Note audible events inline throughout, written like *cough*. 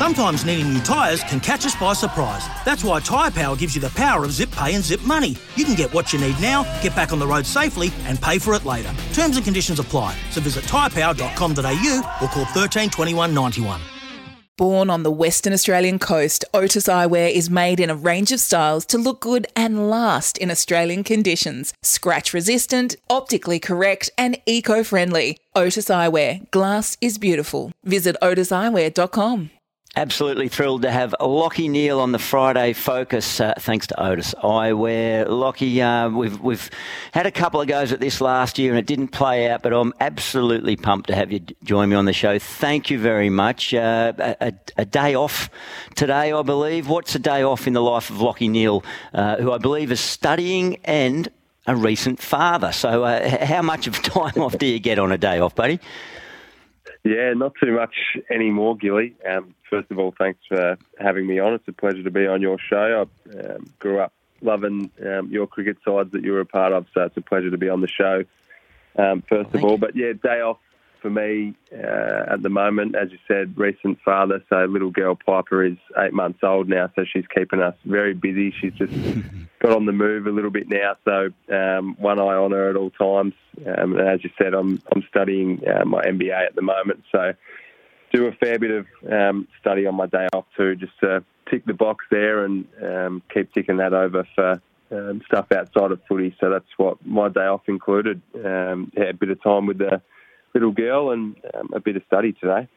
Sometimes needing new tyres can catch us by surprise. That's why Tyre Power gives you the power of zip pay and zip money. You can get what you need now, get back on the road safely, and pay for it later. Terms and conditions apply. So visit tyrepower.com.au or call 13 21 91. Born on the Western Australian coast, Otis Eyewear is made in a range of styles to look good and last in Australian conditions. Scratch resistant, optically correct, and eco friendly. Otis Eyewear, glass is beautiful. Visit otiseyewear.com. Absolutely thrilled to have Lachie Neale on the Friday Focus, uh, thanks to Otis Eyewear. Lachie, uh, we've we've had a couple of goes at this last year and it didn't play out, but I'm absolutely pumped to have you join me on the show. Thank you very much. Uh, a, a, day off today, I believe. What's a day off in the life of Lachie Neale, uh, who I believe is studying and a recent father? So, uh, how much of *laughs* time off do you get on a day off, buddy? Yeah, not too much anymore, Gilly. Um, first of all, thanks for having me on. It's a pleasure to be on your show. I um, grew up loving um, your cricket sides that you were a part of, so it's a pleasure to be on the show. Um, first of all, but yeah, day off for me uh, at the moment. As you said, recent father, so little girl Piper is eight months old now, so she's keeping us very busy. She's just *laughs* got on the move a little bit now, so um, one eye on her at all times. Um, and as you said, I'm I'm studying uh, my MBA at the moment, so do a fair bit of um, study on my day off too, just to tick the box there and um, keep ticking that over for um, stuff outside of footy. So that's what my day off included. Um, yeah, a bit of time with the little girl and um, a bit of study today.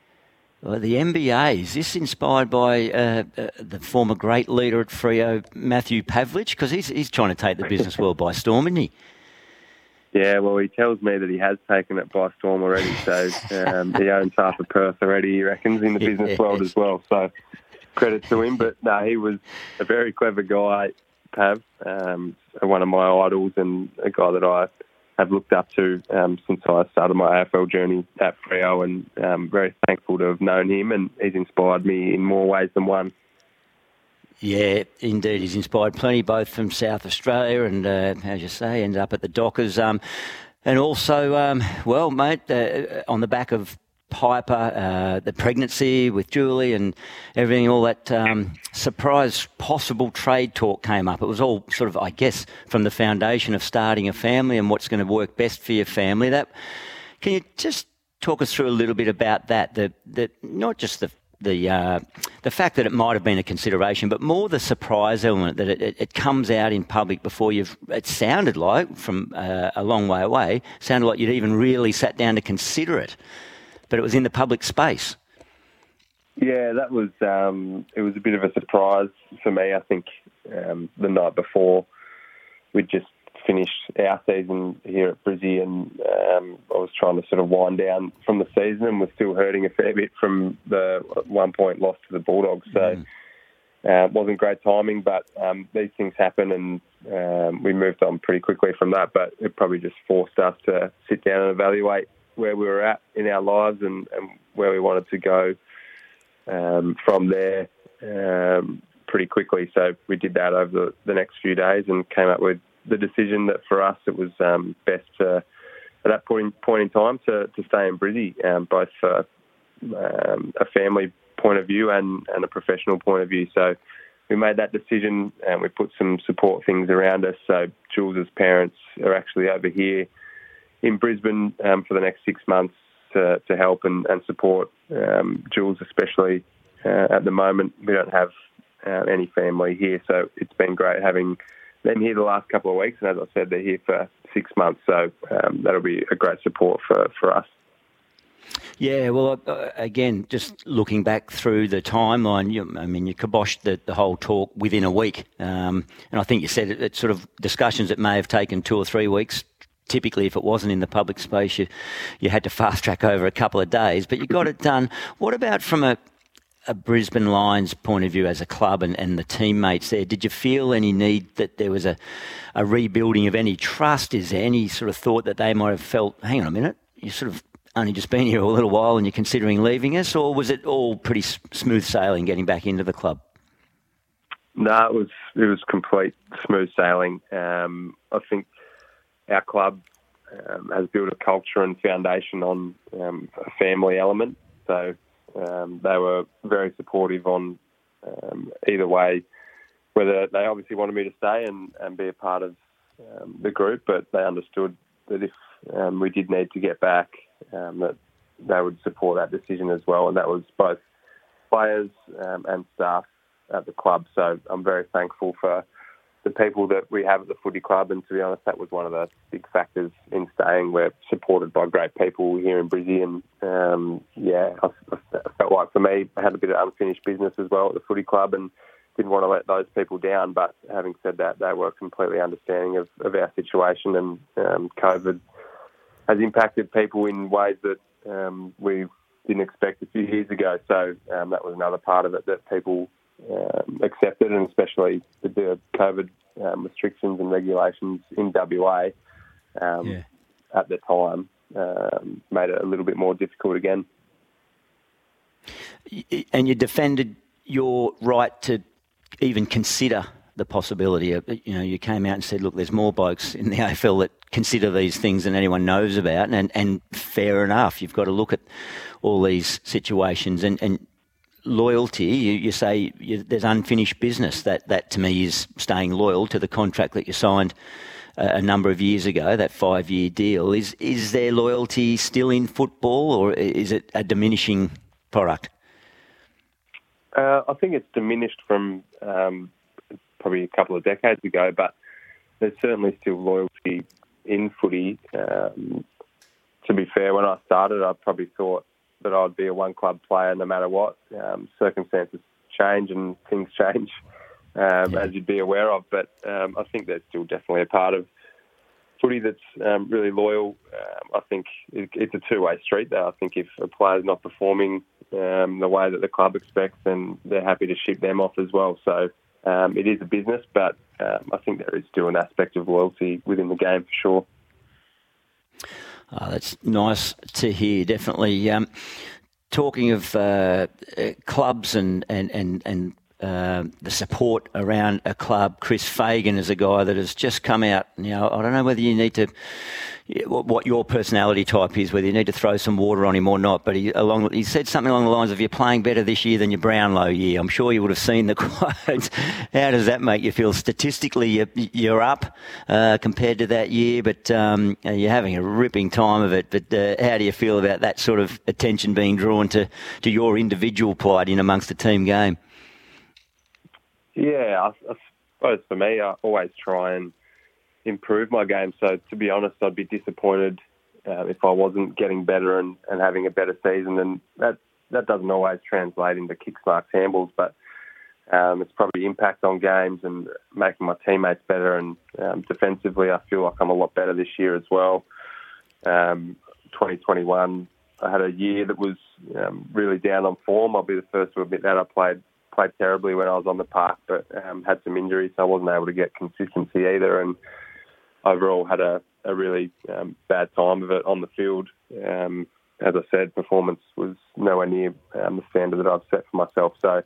Well, the MBA, is this inspired by uh, uh, the former great leader at Freo, Matthew Pavlich? Because he's, he's trying to take the business world by storm, isn't he? Yeah, well, he tells me that he has taken it by storm already. So um, he owns half of Perth already, he reckons, in the business world as well. So credit to him. But no, he was a very clever guy, Pav, um, one of my idols and a guy that I have looked up to um, since I started my AFL journey at Freo, and um, very thankful to have known him, and he's inspired me in more ways than one. Yeah, indeed, he's inspired plenty, both from South Australia and, uh, as you say, ended up at the Dockers. Um, and also, um, well, mate, uh, on the back of Piper, uh, the pregnancy with Julie and everything, all that um, surprise possible trade talk came up. It was all sort of, I guess, from the foundation of starting a family and what's going to work best for your family. That can you just talk us through a little bit about that? The, the not just the the uh, the fact that it might have been a consideration, but more the surprise element that it, it, it comes out in public before you've. It sounded like from uh, a long way away, sounded like you'd even really sat down to consider it but it was in the public space. Yeah, that was um, it was a bit of a surprise for me. I think um, the night before we'd just finished our season here at Brizzy, and um, I was trying to sort of wind down from the season, and was still hurting a fair bit from the one point loss to the Bulldogs. So. Mm. Uh, it wasn't great timing, but um, these things happen, and um, we moved on pretty quickly from that. But it probably just forced us to sit down and evaluate where we were at in our lives and, and where we wanted to go um, from there um, pretty quickly. So we did that over the, the, next few days and came up with the decision that for us it was um, best to, at that point, point in time to, to stay in Brizzy, um, both for um, a family point of view and, and a professional point of view. So we made that decision and we put some support things around us. So Jules's parents are actually over here in Brisbane um, for the next six months to, to help and, and support um, Jules, especially uh, at the moment. We don't have uh, any family here, so it's been great having them here the last couple of weeks. And as I said, they're here for six months, so um, that'll be a great support for, for us. Yeah, well, uh, again, just looking back through the timeline, you, I mean, you kiboshed the, the whole talk within a week. Um, and I think you said it's sort of discussions that may have taken two or three weeks typically if it wasn't in the public space you you had to fast track over a couple of days but you got it done what about from a a Brisbane Lions point of view as a club and, and the teammates there, did you feel any need that there was a, a rebuilding of any trust? Is there any sort of thought that they might have felt, hang on a minute, you sort of only just been here a little while and you're considering leaving us, or was it all pretty smooth sailing getting back into the club? No, it was it was complete smooth sailing. Um, I think our club um, has built a culture and foundation on um, a family element. So um, they were very supportive on um, either way. Whether they obviously wanted me to stay and, and be a part of um, the group, but they understood that if we did need to get back, that they would support that decision as well. And that was both players and staff at the club. So I'm very thankful for the people that we have at the footy club. And to be honest, that was one of the big factors in staying. We're supported by great people here in Brizzy. And um, yeah, I, I, felt like for me, I had a bit of unfinished business as well at the footy club and didn't want to let those people down. But having said that, they were completely understanding of, of our situation. And um, COVID has impacted people in ways that um, we didn't expect a few years ago. So um, that was another part of it that people um, accepted, and especially with the COVID um, restrictions and regulations in WA um, yeah. at the time, um, made it a little bit more difficult again. And you defended your right to even consider the possibility of, you know, you came out and said, look, there's more blokes in the *laughs* AFL that consider these things than anyone knows about, and, and fair enough. You've got to look at all these situations, and, and loyalty, you, you say you, there's unfinished business. That that to me is staying loyal to the contract that you signed a, a number of years ago. That five year deal is is there loyalty still in football, or is it a diminishing product? Uh, I think it's diminished from um, probably a couple of decades ago, but there's certainly still loyalty in footy. Um, to be fair, when I started, I probably thought that I'd be a one club player no matter what. Um, circumstances change and things *laughs* change, um, yeah. as you'd be aware of. But um, I think that's still definitely a part of footy that's um, really loyal. Um, I think it, it's a two way street there. I think if a player's not performing um, the way that the club expects, then they're happy to ship them off as well. So it is a business, but I think there is still an aspect of loyalty within the game for sure. Oh, that's nice to hear. Definitely. Um, talking of uh, clubs and and and and uh, the support around a club, Chris Fagan is a guy that has just come out. Now, I don't know whether you need to what your personality type is, whether you need to throw some water on him or not. But he, along, he said something along the lines of, "You're playing better this year than your Brownlow year." I'm sure you would have seen the *laughs* quotes. How does that make you feel? Statistically, you're, you're up uh, compared to that year, but um, you're having a ripping time of it. But uh, how do you feel about that sort of attention being drawn to, to your individual plight in amongst the team game? Yeah, I, I suppose for me, I always try and improve my game. So to be honest, I'd be disappointed uh, if I wasn't getting better and, and having a better season. And that that doesn't always translate into kicks, marks, handballs, but um, it's probably impact on games and making my teammates better. And um, defensively, I feel like I'm a lot better this year as well. Um, 2021, I had a year that was um, really down on form. I'll be the first to admit that I played played terribly when I was on the park, but um, had some injuries, so I wasn't able to get consistency either. And overall had a, a really um, bad time of it on the field. Um, as I said, performance was nowhere near um, the standard that I've set for myself. So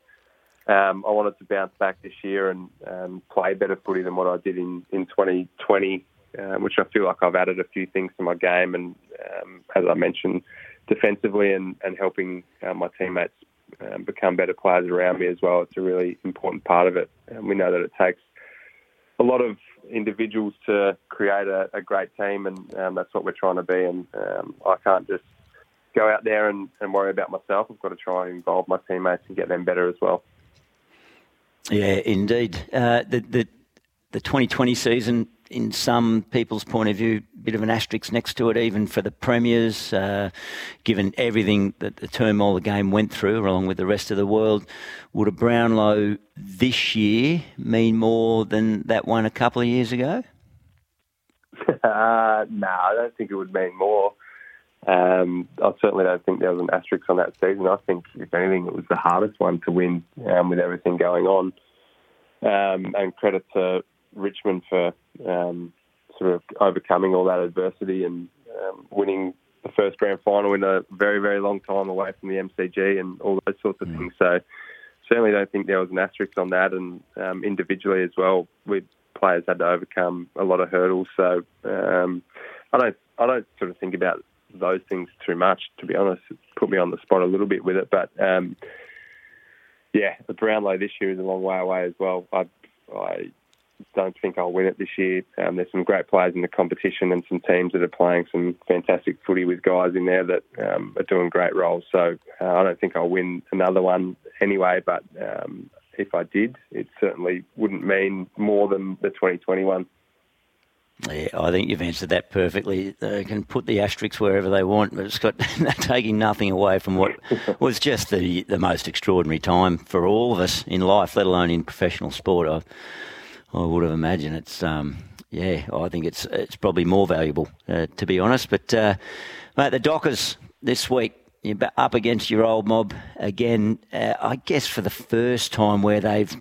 um, I wanted to bounce back this year and um, play better footy than what I did in, in 2020, um, which I feel like I've added a few things to my game. And as I mentioned, defensively and, and helping uh, my teammates become better players around me as well. It's a really important part of it. And we know that it takes a lot of individuals to create a, a great team, and um, that's what we're trying to be. And um, I can't just go out there and, and worry about myself. I've got to try and involve my teammates and get them better as well. Yeah, indeed. Uh, the, the the 2020 season in some people's point of view, a bit of an asterisk next to it, even for the premiers, uh, given everything that the turmoil the game went through, along with the rest of the world. Would a Brownlow this year mean more than that one a couple of years ago? *laughs* uh, no, I don't think it would mean more. Um, I certainly don't think there was an asterisk on that season. I think, if anything, it was the hardest one to win um, with everything going on. Um, and credit to Richmond for um, sort of overcoming all that adversity and um, winning the first grand final in a very, very long time away from the MCG and all those sorts of mm. things. So certainly don't think there was an asterisk on that. And um, individually as well, we players had to overcome a lot of hurdles. So um, I don't, I don't sort of think about those things too much. To be honest, it put me on the spot a little bit with it. But um, yeah, the Brownlow this year is a long way away as well. I, I don't think I'll win it this year. Um, there's some great players in the competition and some teams that are playing some fantastic footy with guys in there that um, are doing great roles. So uh, I don't think I'll win another one anyway. But um, if I did, it certainly wouldn't mean more than the 2021. Yeah, I think you've answered that perfectly. They can put the asterisks wherever they want, but it's got *laughs* taking nothing away from what *laughs* was just the, the most extraordinary time for all of us in life, let alone in professional sport. I, I would have imagined it's um, yeah. I think it's it's probably more valuable uh, to be honest. But uh, mate, the Dockers this week you're up against your old mob again. Uh, I guess for the first time where they've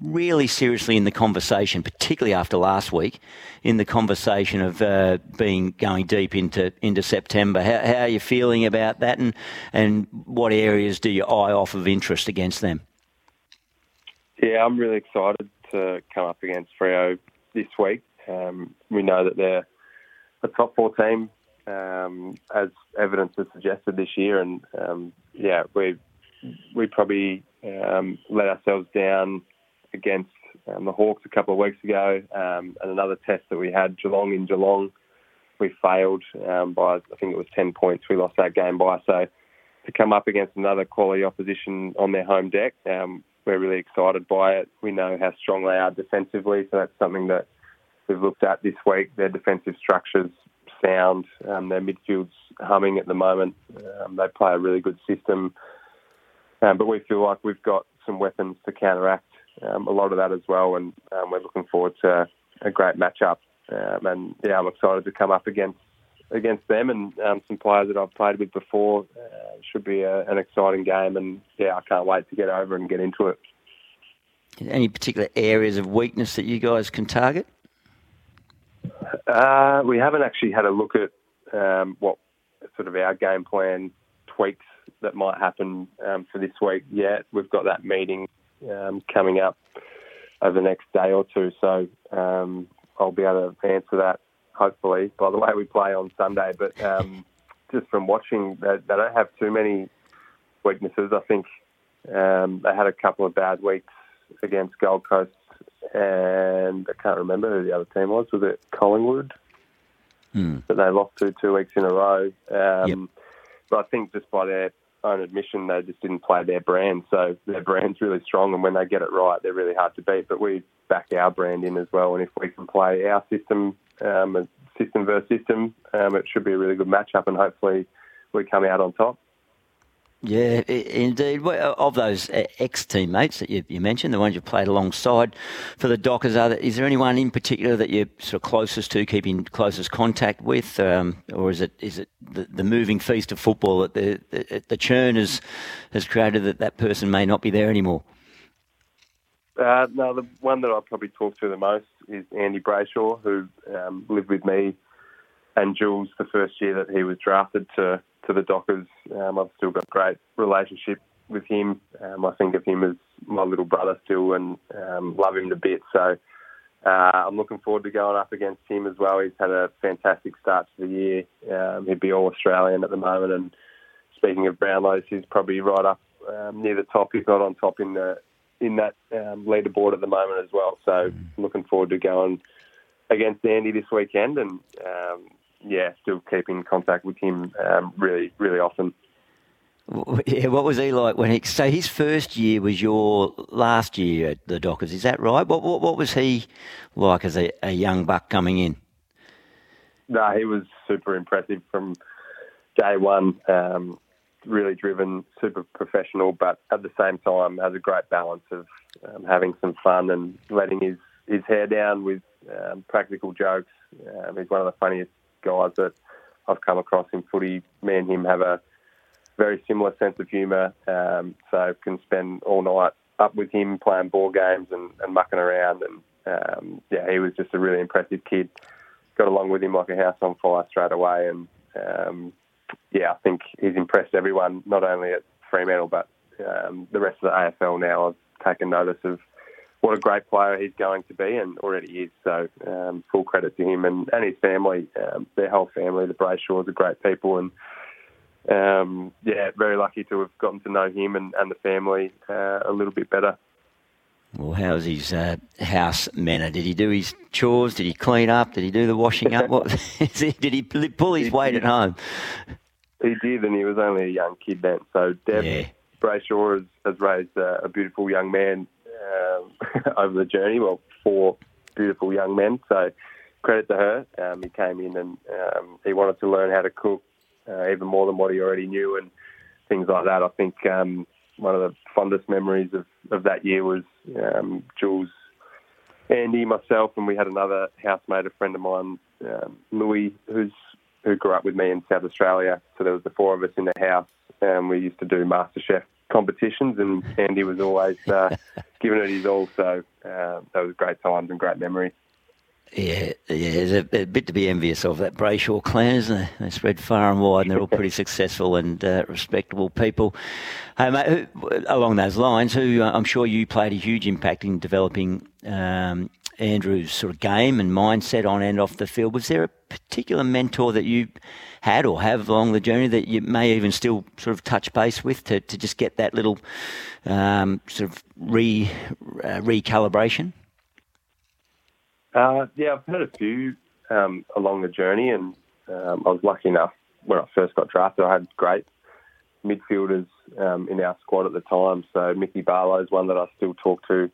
really seriously in the conversation, particularly after last week, in the conversation of uh, being going deep into into September. How, how, are you feeling about that, and and what areas do you eye off of interest against them? Yeah, I'm really excited to come up against Freo this week. Um, we know that they're a top four team, um, as evidence has suggested this year, and um, yeah, we we probably um, let ourselves down against um, the Hawks a couple of weeks ago, um, and another test that we had Geelong in Geelong. We failed by I think it was ten points. We lost that game by so to come up against another quality opposition on their home deck. Um, we're really excited by it. We know how strong they are defensively, so that's something that we've looked at this week. Their defensive structures sound. Um, their midfield's humming at the moment. Um, they play a really good system, um, but we feel like we've got some weapons to counteract um, a lot of that as well, and um, we're looking forward to a great matchup. Um, and yeah, I'm excited to come up against against them and um, some players that I've played with before. Uh, should be a, an exciting game, and yeah, I can't wait to get over and get into it. Any particular areas of weakness that you guys can target? Uh, we haven't actually had a look at um, what sort of our game plan tweaks that might happen um, for this week yet. We've got that meeting um, coming up over the next day or two, so um, I'll be able to answer that hopefully, by the way we play on Sunday. But um, *laughs* just from watching, they, they, don't have too many weaknesses. I think um, they had a couple of bad weeks against Gold Coast, and I can't remember who the other team was. Was it Collingwood? Mm. That they lost to two weeks in a row. Um, yep. But I think just by their own admission, they just didn't play their brand. So their brand's really strong, and when they get it right, they're really hard to beat. But we back our brand in as well, and if we can play our system um, system versus system. Um, it should be a really good matchup, and hopefully we come out on top. Yeah, indeed. Of those uh, ex teammates that you, you, mentioned, the ones you played alongside for the Dockers, are there, is there anyone in particular that you're sort of closest to, keeping closest contact with, um, or is it is it the, the, moving feast of football that the, the, the churn has has created that that person may not be there anymore? Uh, no, the one that I probably talk to the most is Andy Brayshaw, who um, lived with me and Jules the first year that he was drafted to, to the Dockers. Um, I've still got a great relationship with him. Um, I think of him as my little brother still and um, love him to bits. So uh, I'm looking forward to going up against him as well. He's had a fantastic start to the year. Um, he'd be all Australian at the moment. And speaking of Brownlows, he's probably right up um, near the top, if not on top in the in that um, leaderboard at the moment as well. So mm. looking forward to going against Andy this weekend, and um, yeah, still keeping contact with him um, really, really often. Yeah, what was he like when he? So his first year was your last year at the Dockers, is that right? What what, what was he like as a, a young buck coming in? No, he was super impressive from day one. Um, really driven, super professional, but at the same time has a great balance of um, having some fun and letting his, his hair down with um, practical jokes. Um, he's one of the funniest guys that I've come across in footy. Me and him have a very similar sense of humour, um, so can spend all night up with him playing board games and, and mucking around. And um, yeah, he was just a really impressive kid. Got along with him like a house on fire straight away, and um, yeah, I think he's impressed everyone, not only at Fremantle but um, the rest of the AFL. Now I've taken notice of what a great player he's going to be and already is. So um, full credit to him and, and his family, um, their whole family. The Brayshaws are great people and um, yeah, very lucky to have gotten to know him and, and the family uh, a little bit better. Well, how's his uh, house manner? Did he do his chores? Did he clean up? Did he do the washing up? *laughs* What *laughs* did he pull his weight at home? He did, and he was only a young kid then. So Deb yeah. Brayshaw has, has raised a, a, beautiful young man um, *laughs* over the journey. Well, four beautiful young men. So credit to her. Um, he came in and um, he wanted to learn how to cook uh, even more than what he already knew and things like that. I think um, one of the fondest memories of, of that year was um, Jules, Andy, myself, and we had another housemate, a friend of mine, um, Louis, who's who grew up with me in South Australia. So there was the four of us in the house, and we used to do MasterChef competitions, and Andy was always uh, *laughs* giving it his all. So uh, was great times and great memories. Yeah, yeah, there's a, a, bit to be envious of that Brayshaw clan, isn't there? They spread far and wide, and they're all pretty *laughs* successful and uh, respectable people. Hey, mate, who, along those lines, who uh, I'm sure you played a huge impact in developing um, Andrew's sort of game and mindset on and off the field. Was there a particular mentor that you had or have along the journey that you may even still sort of touch base with to, to just get that little um, sort of re uh, recalibration? Uh, yeah, I've had a few um, along the journey, and um, I was lucky enough when I first got drafted. I had great midfielders um, in our squad at the time. So Mickey Barlow is one that I still talk to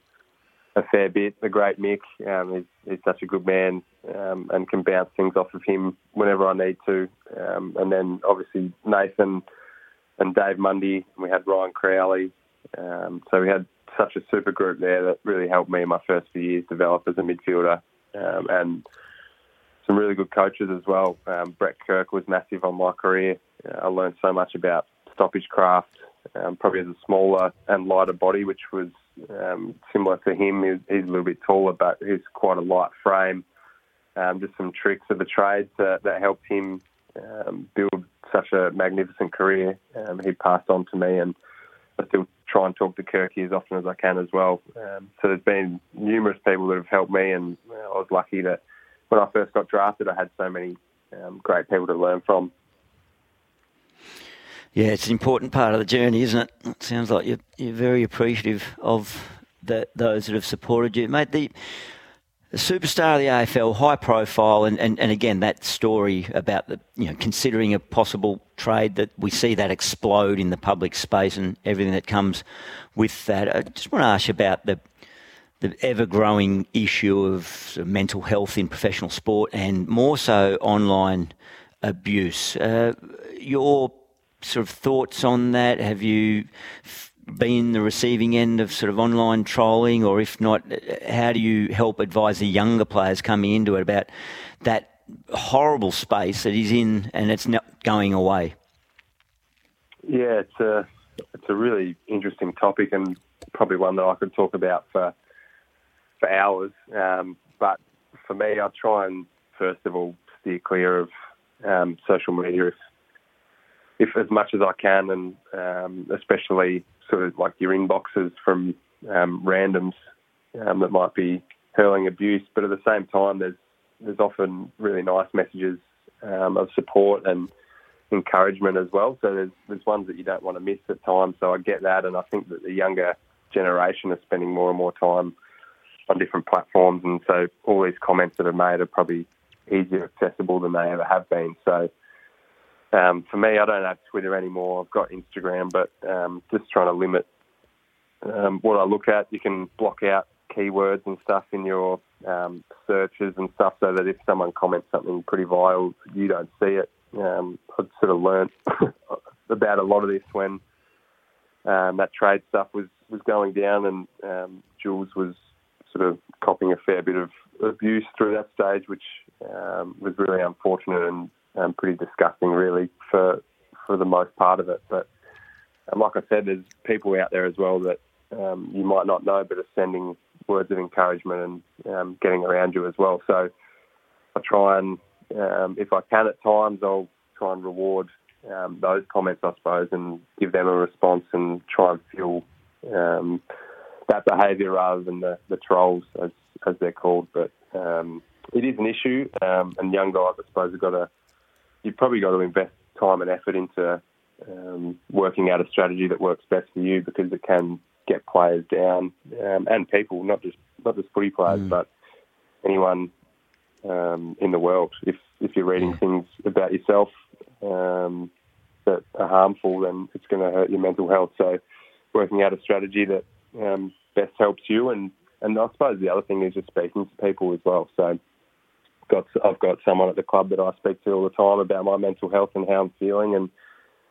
a fair bit. The great Mick, um, he's, he's, such a good man um, and can bounce things off of him whenever I need to. Um, and then obviously Nathan and Dave Mundy, and we had Ryan Crowley. Um, so we had such a super group there that really helped me in my first few years develop as a midfielder. Um, and some really good coaches as well. Um, Brett Kirk was massive on my career. Uh, I learned so much about stoppage craft, probably as a smaller and lighter body, which was um, similar to him. He's, he's, a little bit taller, but he's quite a light frame. Um, just some tricks of the trade that, that helped him um, build such a magnificent career. Um, he passed on to me, and I still try and talk to Kirky as often as I can as well. Um, so there's been numerous people that have helped me, and I was lucky that when I first got drafted, I had so many great people to learn from. Yeah, it's an important part of the journey, isn't it? It sounds like you're, you're very appreciative of the, those that have supported you. Mate, the, the superstar of the AFL, high profile, and, and, and again, that story about the, you know, considering a possible trade that we see that explode in the public space and everything that comes with that. I just want to ask you about the, the ever growing issue of mental health in professional sport and more so online abuse. Uh, your sort of thoughts on that? Have you been the receiving end of sort of online trolling, or if not, how do you help advise the younger players coming into it about that horrible space that he's in and it's not going away? Yeah, it's a it's a really interesting topic and probably one that I could talk about for for hours. Um, but for me, I try and first of all steer clear of um, social media if if as much as I can, and um, especially sort of like your inboxes from um, randoms um, that might be hurling abuse. But at the same time, there's there's often really nice messages um, of support and encouragement as well. So there's there's ones that you don't want to miss at times. So I get that, and I think that the younger generation is spending more and more time on different platforms, and so all these comments that are made are probably easier accessible than they ever have been. So um, for me, I don't have Twitter anymore. I've got Instagram, but um, just trying to limit um, what I look at. You can block out keywords and stuff in your um, searches and stuff, so that if someone comments something pretty vile, you don't see it. Um, I've sort of learnt *laughs* about a lot of this when um, that trade stuff was was going down, and Jules was sort of copying a fair bit of abuse through that stage, which was really unfortunate and um, pretty disgusting, really, for for the most part of it. But um, like I said, there's people out there as well that um, you might not know, but are sending words of encouragement and um, getting around you as well. So I try and, um, if I can at times, I'll try and reward um, those comments, I suppose, and give them a response and try and fuel that behaviour rather than the, the trolls, as, as they're called. But it is an issue, um, and young guys, I suppose, have got to, you've probably got to invest time and effort into um, working out a strategy that works best for you because it can get players down um, and people, not just not just footy players, mm. but anyone um, in the world. If if you're reading things about yourself um, that are harmful, then it's going to hurt your mental health. So, working out a strategy that um, best helps you, and and I suppose the other thing is just speaking to people as well. So, got I've got someone at the club that I speak to all the time about my mental health and how I'm feeling, and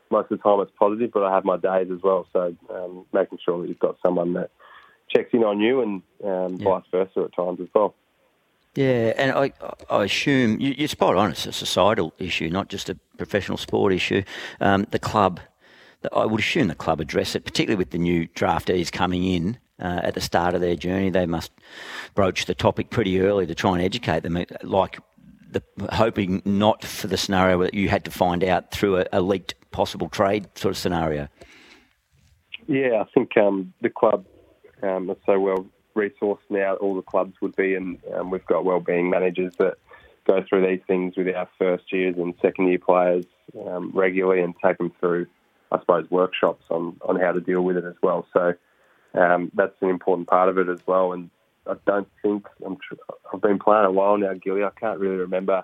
most of the time it's positive, but I have my days as well. So um, making sure that you've got someone that checks in on you and um, yeah. vice versa at times as well. Yeah, and I, I assume you, are spot on. It's a societal issue, not just a professional sport issue. Um, the club, I would assume the club address it, particularly with the new draftees coming in uh, at the start of their journey. They must broach the topic pretty early to try and educate them, like the, hoping not for the scenario that you had to find out through a, a leaked possible trade sort of scenario? Yeah, I think um, the club um, is so well resourced now. All the clubs would be, and um, we've got well-being managers that go through these things with our first years and second year players um, regularly and take them through, I suppose, workshops on, on how to deal with it as well. So um, that's an important part of it as well. And I don't think. Tr- I've been playing a while now, Gilly. I can't really remember.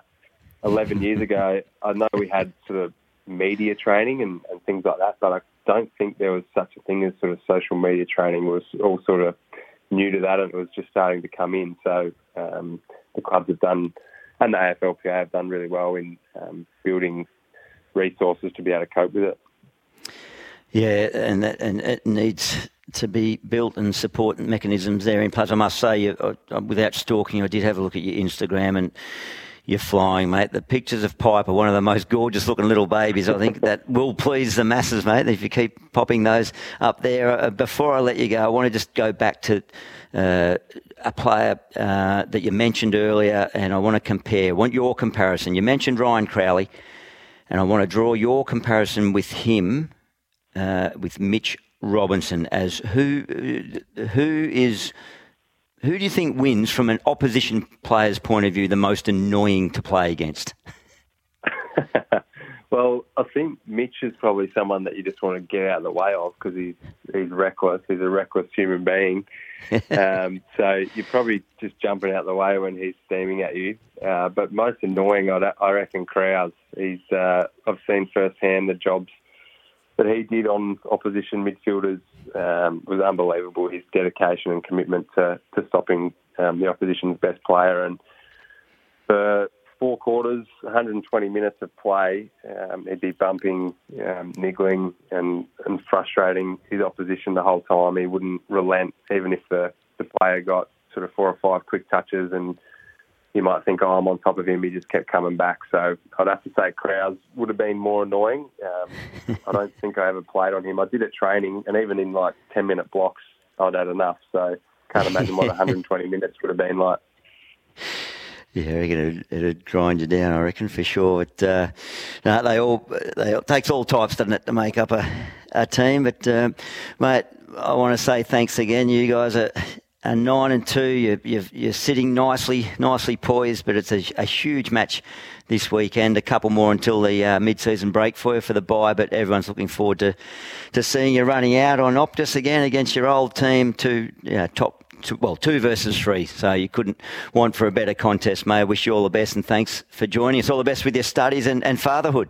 Eleven years ago, I know we had sort of media training and, and things like that, but I don't think there was such a thing as sort of social media training. It was all sort of new to that, and it was just starting to come in. So um, the clubs have done, and the AFLPA have done really well in um, building resources to be able to cope with it. Yeah, and that, and it needs to be built and support mechanisms there in place. I must say, uh, without stalking, I did have a look at your Instagram and you're flying, mate. The pictures of Pipe are one of the most gorgeous looking little babies. I think that will please the masses, mate, if you keep popping those up there. Uh, before I let you go, I want to just go back to uh, a player uh, that you mentioned earlier, and I want to compare. I want your comparison. You mentioned Ryan Crowley, and I want to draw your comparison with him, uh, with Mitch Robinson, as who uh, who is who do you think wins from an opposition player's point of view the most annoying to play against? *laughs* well, I think Mitch is probably someone that you just want to get out of the way of because he's he's reckless. He's a reckless human being. *laughs* um, so you're probably just jumping out of the way when he's steaming at you. Uh, but most annoying, I, I reckon, Crowds. He's uh, I've seen firsthand the jobs that he did on opposition midfielders um, was unbelievable. His dedication and commitment to, to stopping um, the opposition's best player. And for four quarters, 120 minutes of play, um, he'd be bumping, um, niggling, and, and frustrating his opposition the whole time. He wouldn't relent, even if the, the player got sort of four or five quick touches and you might think, oh, I'm on top of him. He just kept coming back. So I'd have to say Crowds would have been more annoying. Um, *laughs* I don't think I ever played on him. I did at training, and even in like 10 minute blocks, I'd had enough. So can't imagine what *laughs* 120 minutes would have been like. Yeah, it'd, it'd grind you down, I reckon, for sure. But uh, no, they all they it takes all types, doesn't it, to make up a, a team. But uh, mate, I want to say thanks again. You guys are a nine and two. You're, you're, you're, sitting nicely, nicely poised, but it's a, a, huge match this weekend. A couple more until the uh, mid-season break for you for the bye, but everyone's looking forward to to seeing you running out on Optus again against your old team. Know, top, two, well, two versus three. So you couldn't want for a better contest, mate. I wish you all the best, and thanks for joining us. All the best with your studies and, and fatherhood.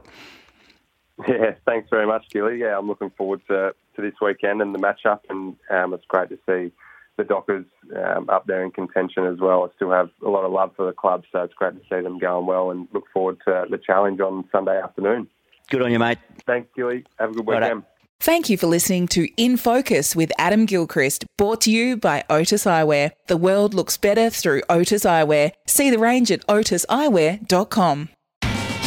Yeah, thanks very much, Gilly. Yeah, I'm looking forward to to this weekend and the matchup, and um, it's great to see the Dockers um, up there in contention as well. I still have a lot of love for the club, so it's great to see them going well and look forward to the challenge on Sunday afternoon. Good on you, mate. Thanks, Gilly. Have a good weekend. Thank you for listening to In Focus with Adam Gilchrist, brought to you by Otis Eyewear. The world looks better through Otis Eyewear. See the range at otiseyewear.com.